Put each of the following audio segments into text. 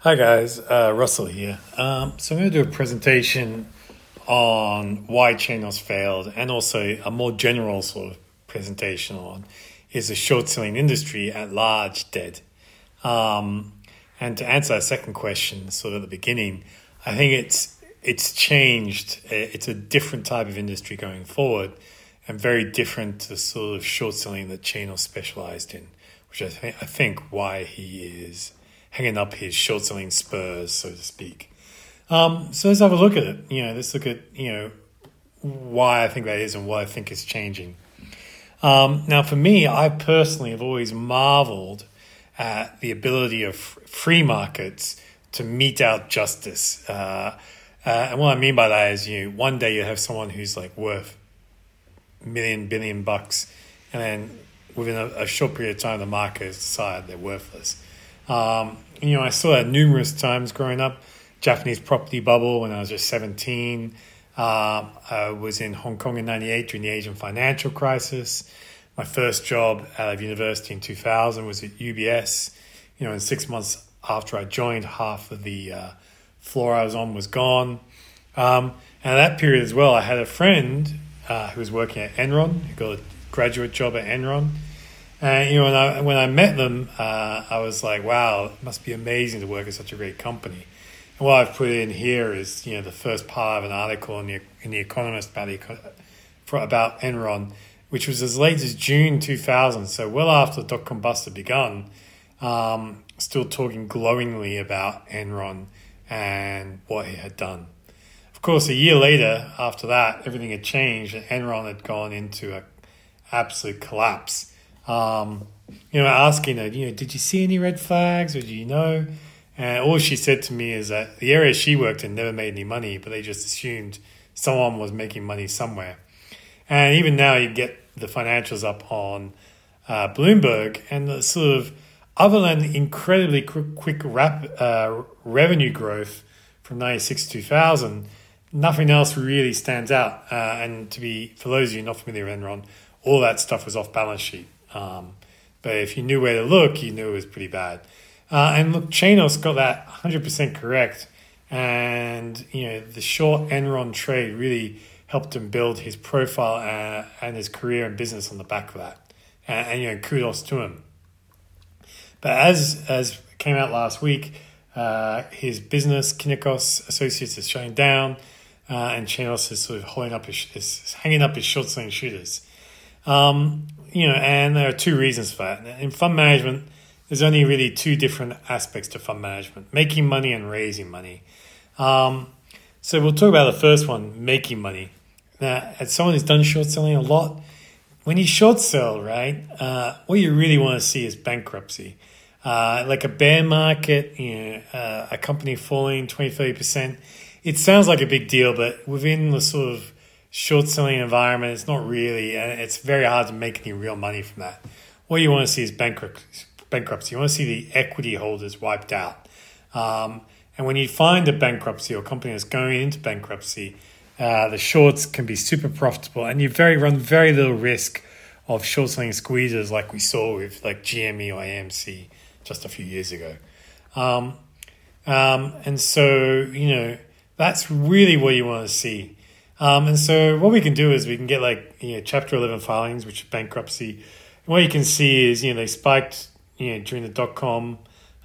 Hi guys, uh, Russell here. Um, so I'm going to do a presentation on why Chanos failed and also a more general sort of presentation on is the short selling industry at large dead? Um, and to answer that second question, sort of at the beginning, I think it's it's changed. It's a different type of industry going forward and very different to the sort of short selling that Chanos specialized in, which I, th- I think why he is hanging up his short selling spurs, so to speak. Um, so let's have a look at it. You know, let's look at you know why I think that is and what I think is changing. Um, now, for me, I personally have always marveled at the ability of free markets to mete out justice. Uh, uh, and what I mean by that is, you know, one day you have someone who's like worth million billion bucks, and then within a, a short period of time, the market has decided they're worthless. Um, you know, I saw that numerous times growing up. Japanese property bubble when I was just 17. Um, I was in Hong Kong in 98 during the Asian financial crisis. My first job out of university in 2000 was at UBS. You know, in six months after I joined, half of the uh, floor I was on was gone. Um, and at that period as well, I had a friend uh, who was working at Enron, who got a graduate job at Enron. And you know, when I when I met them, uh, I was like, "Wow, it must be amazing to work at such a great company." And what I've put in here is, you know, the first part of an article in the in the Economist about for, about Enron, which was as late as June two thousand, so well after the dot com bust had begun. Um, still talking glowingly about Enron and what it had done. Of course, a year later, after that, everything had changed, and Enron had gone into a absolute collapse um, you know, asking her, you know, did you see any red flags or do you know? And all she said to me is that the area she worked in never made any money, but they just assumed someone was making money somewhere. And even now, you get the financials up on uh, Bloomberg, and the sort of other than incredibly quick, quick rap, uh, revenue growth from 96 to 2000, nothing else really stands out. Uh, and to be, for those of you not familiar with Enron, all that stuff was off balance sheet. Um, but if you knew where to look, you knew it was pretty bad. Uh, and look, Chanos got that 100% correct. And, you know, the short Enron trade really helped him build his profile and, uh, and his career and business on the back of that. And, and, you know, kudos to him. But as, as came out last week, uh, his business, Kynikos Associates, is shutting down. Uh, and Chanos is sort of holding up his, is hanging up his short selling shooters. Um, you know, and there are two reasons for that. In fund management, there's only really two different aspects to fund management making money and raising money. Um, so we'll talk about the first one making money. Now, as someone who's done short selling a lot, when you short sell, right, uh, what you really want to see is bankruptcy. Uh, like a bear market, you know, uh, a company falling 20, 30%. It sounds like a big deal, but within the sort of short selling environment. It's not really, it's very hard to make any real money from that. What you want to see is bankruptcy. bankruptcy. You want to see the equity holders wiped out. Um, and when you find a bankruptcy or company that's going into bankruptcy, uh, the shorts can be super profitable, and you very run very little risk of short selling squeezes like we saw with like GME or AMC just a few years ago. Um, um, and so you know that's really what you want to see. Um, and so what we can do is we can get like you know Chapter Eleven filings, which is bankruptcy. And what you can see is you know they spiked you know during the dot com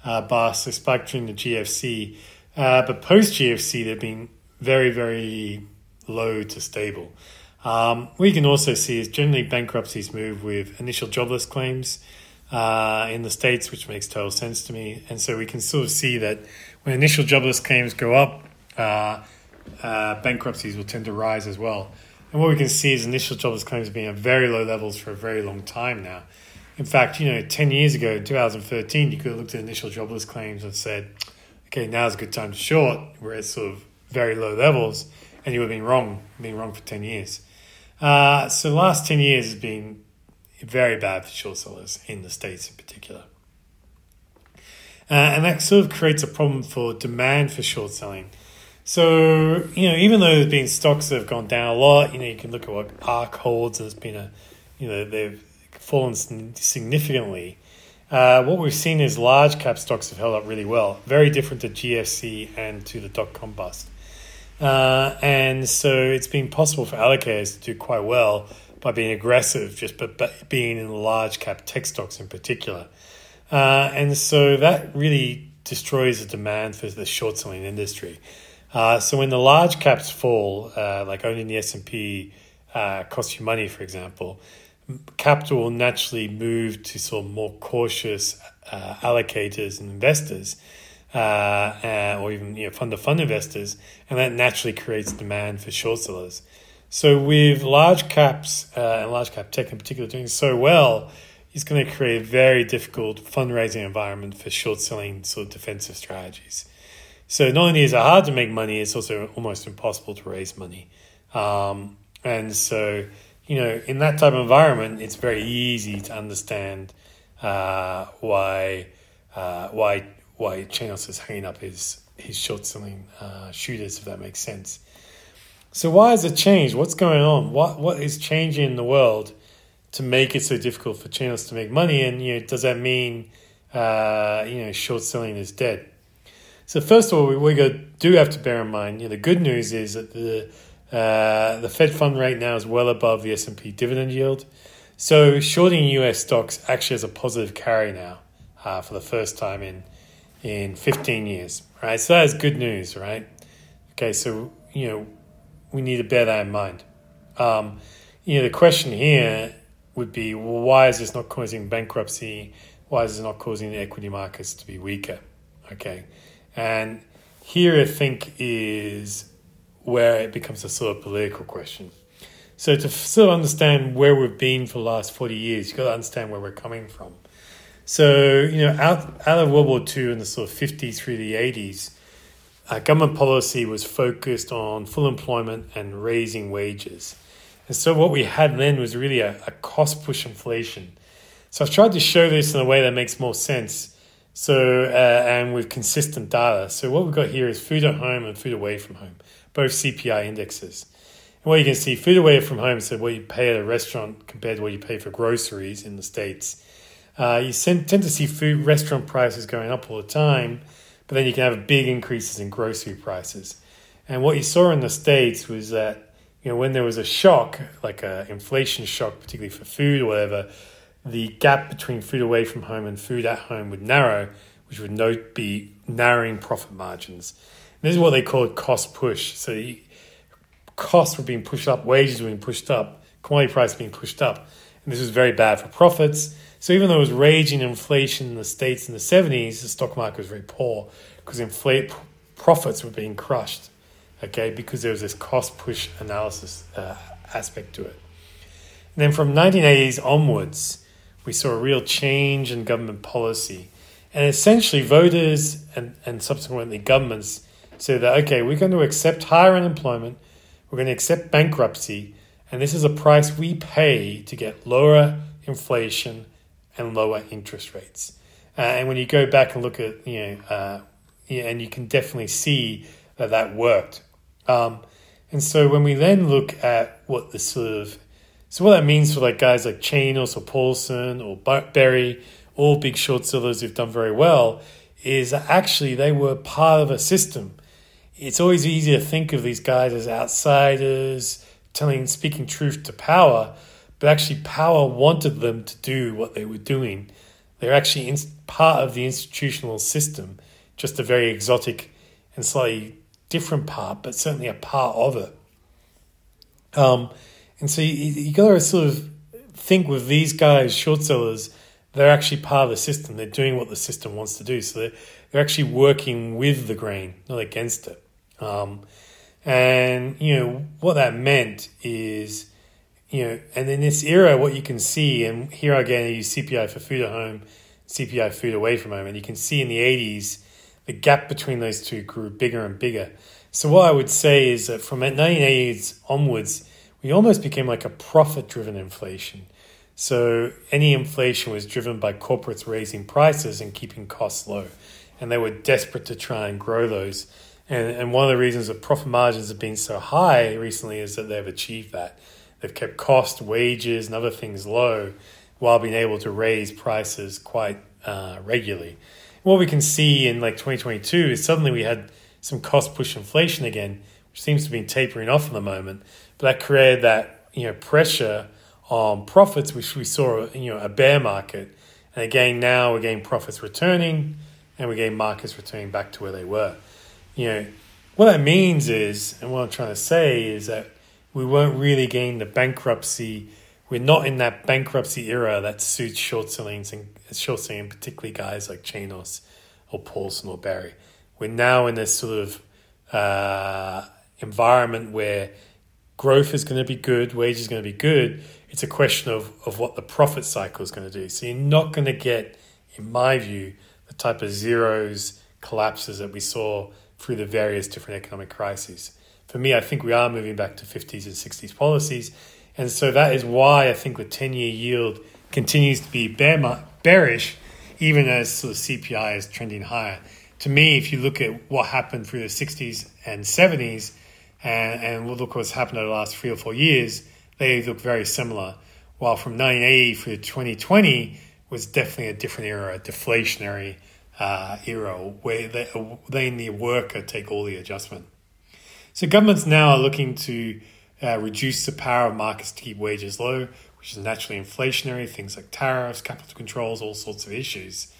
uh, bust, they spiked during the GFC, uh, but post GFC they've been very very low to stable. Um, what you can also see is generally bankruptcies move with initial jobless claims uh, in the states, which makes total sense to me. And so we can sort of see that when initial jobless claims go up. Uh, uh, bankruptcies will tend to rise as well. And what we can see is initial jobless claims being at very low levels for a very long time now. In fact, you know, 10 years ago, in 2013, you could have looked at initial jobless claims and said, okay, now's a good time to short. We're at sort of very low levels, and you would have been wrong, been wrong for 10 years. Uh, so the last 10 years has been very bad for short sellers in the States in particular. Uh, and that sort of creates a problem for demand for short selling. So, you know, even though there's been stocks that have gone down a lot, you know, you can look at what ARK holds, and it's been a, you know, they've fallen significantly. uh, what we've seen is large cap stocks have held up really well, very different to GFC and to the dot com bust. Uh, and so it's been possible for allocators to do quite well by being aggressive, just but, but being in large cap tech stocks in particular. Uh, and so that really destroys the demand for the short selling industry. Uh, so when the large caps fall, uh, like owning the S and P uh, costs you money, for example, capital will naturally move to sort of more cautious uh, allocators and investors, uh, or even you know, fund of fund investors, and that naturally creates demand for short sellers. So with large caps uh, and large cap tech in particular doing so well, it's going to create a very difficult fundraising environment for short selling sort of defensive strategies. So not only is it hard to make money, it's also almost impossible to raise money. Um, and so you know, in that type of environment, it's very easy to understand uh, why uh, why why Chanos is hanging up his his short selling uh, shooters, if that makes sense. So why has it changed? What's going on? What what is changing in the world to make it so difficult for Chanos to make money? And you know, does that mean uh, you know short selling is dead? So first of all, we, we do have to bear in mind. You know, the good news is that the uh, the Fed fund rate now is well above the S&P dividend yield. So shorting US stocks actually has a positive carry now uh, for the first time in in 15 years, right? So that is good news, right? Okay, so, you know, we need to bear that in mind. Um, you know, the question here would be, well, why is this not causing bankruptcy? Why is this not causing the equity markets to be weaker? Okay, and here I think is where it becomes a sort of political question. So to sort of understand where we've been for the last 40 years, you've got to understand where we're coming from. So, you know, out, out of World War II in the sort of 50s through the 80s, uh, government policy was focused on full employment and raising wages. And so what we had then was really a, a cost push inflation. So I've tried to show this in a way that makes more sense. So, uh, and with consistent data. So what we've got here is food at home and food away from home both CPI indexes. And what you can see, food away from home, so what you pay at a restaurant compared to what you pay for groceries in the States. Uh, you tend to see food restaurant prices going up all the time, but then you can have big increases in grocery prices. And what you saw in the States was that, you know, when there was a shock, like an inflation shock, particularly for food or whatever, the gap between food away from home and food at home would narrow, which would note be narrowing profit margins. This is what they call cost push. So costs were being pushed up, wages were being pushed up, commodity price being pushed up. And this was very bad for profits. So even though it was raging inflation in the States in the 70s, the stock market was very poor because inflate profits were being crushed, okay, because there was this cost push analysis uh, aspect to it. And then from 1980s onwards, we saw a real change in government policy. And essentially, voters and, and subsequently governments so that, okay, we're going to accept higher unemployment, we're going to accept bankruptcy, and this is a price we pay to get lower inflation and lower interest rates. Uh, and when you go back and look at, you know, uh, yeah, and you can definitely see that that worked. Um, and so when we then look at what the sort of, so what that means for like guys like Chanos or Paulson or Burry, all big short sellers who've done very well, is actually they were part of a system it's always easy to think of these guys as outsiders, telling, speaking truth to power, but actually, power wanted them to do what they were doing. They're actually in, part of the institutional system, just a very exotic and slightly different part, but certainly a part of it. Um, and so you, you got to sort of think with these guys, short sellers, they're actually part of the system. They're doing what the system wants to do. So they're, they're actually working with the grain, not against it. Um, and, you know, what that meant is, you know, and in this era, what you can see, and here again, I use CPI for food at home, CPI food away from home, and you can see in the 80s, the gap between those two grew bigger and bigger. So what I would say is that from 1980s onwards, we almost became like a profit-driven inflation. So any inflation was driven by corporates raising prices and keeping costs low, and they were desperate to try and grow those. And, and one of the reasons that profit margins have been so high recently is that they've achieved that. They've kept cost, wages, and other things low while being able to raise prices quite uh, regularly. What we can see in like 2022 is suddenly we had some cost push inflation again, which seems to be tapering off at the moment. But that created that you know pressure on profits, which we saw you know a bear market, and again now we're getting profits returning, and we're getting markets returning back to where they were. You know what that means is, and what I'm trying to say is that we weren't really getting the bankruptcy. We're not in that bankruptcy era that suits short selling and short selling, particularly guys like Chanos or Paulson or Burry. We're now in this sort of uh, environment where growth is going to be good, wages going to be good. It's a question of, of what the profit cycle is going to do. So you're not going to get, in my view, the type of zeros collapses that we saw through the various different economic crises for me, I think we are moving back to 50s and 60s policies. And so that is why I think the 10 year yield continues to be bear, bearish, even as sort of CPI is trending higher. To me, if you look at what happened through the 60s and 70s, and, and we'll look what's happened over the last three or four years, they look very similar. While from 1980 through 2020 was definitely a different era, a deflationary uh, era, where they, they and the worker take all the adjustment. So governments now are looking to uh, reduce the power of markets to keep wages low, which is naturally inflationary. Things like tariffs, capital controls, all sorts of issues.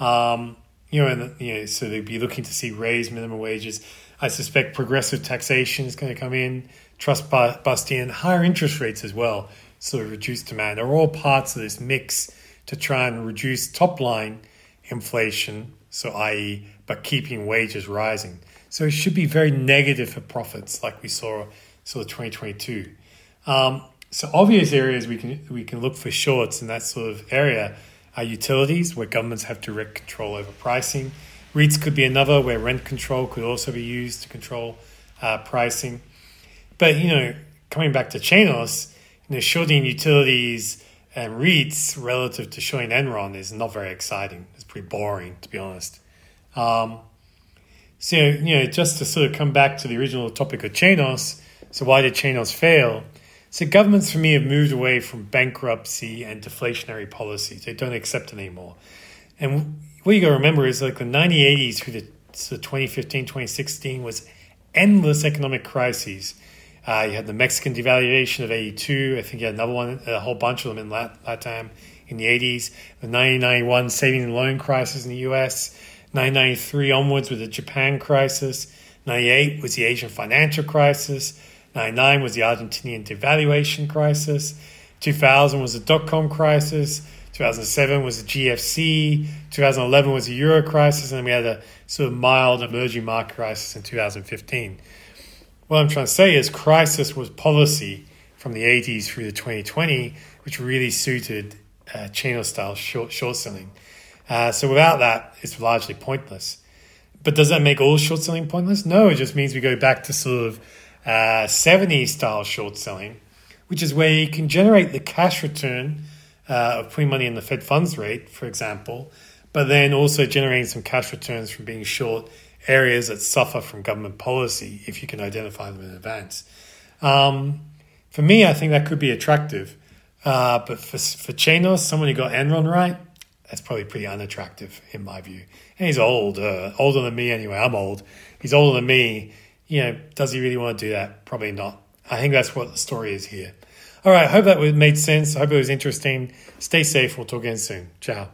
Um, you know, and you know, so they'd be looking to see raise minimum wages. I suspect progressive taxation is going to come in, trust busting, and higher interest rates as well, sort of reduce demand. Are all parts of this mix to try and reduce top line inflation, so i.e., but keeping wages rising. So it should be very negative for profits, like we saw sort of 2022. Um, so obvious areas we can we can look for shorts in that sort of area are utilities, where governments have direct control over pricing. REITs could be another, where rent control could also be used to control uh, pricing. But you know, coming back to Chanos, you know, shorting utilities and REITs relative to showing Enron is not very exciting. It's pretty boring, to be honest. Um, so, you know, just to sort of come back to the original topic of Chanos, so why did Chanos fail? So governments for me have moved away from bankruptcy and deflationary policies. They don't accept it anymore. And what you got to remember is like the 1980s through the so 2015, 2016 was endless economic crises. Uh, you had the Mexican devaluation of 82. I think you had another one, a whole bunch of them in that, time in the 80s. The 1991 saving and loan crisis in the US. 1993 onwards with the Japan crisis. 98 was the Asian financial crisis. 99 was the Argentinian devaluation crisis. 2000 was the dot com crisis. 2007 was the GFC. 2011 was the Euro crisis. And then we had a sort of mild emerging market crisis in 2015. What I'm trying to say is crisis was policy from the 80s through the 2020, which really suited uh, Chanos style short, short selling. Uh, so without that, it's largely pointless. But does that make all short selling pointless? No, it just means we go back to sort of uh, 70s style short selling, which is where you can generate the cash return uh, of putting money in the Fed funds rate, for example, but then also generating some cash returns from being short areas that suffer from government policy if you can identify them in advance. Um, for me, I think that could be attractive. Uh, but for, for Chanos, someone who got Enron right, that's probably pretty unattractive in my view. And he's old, uh, older than me anyway. I'm old. He's older than me. You know, does he really want to do that? Probably not. I think that's what the story is here. All right. I hope that made sense. I hope it was interesting. Stay safe. We'll talk again soon. Ciao.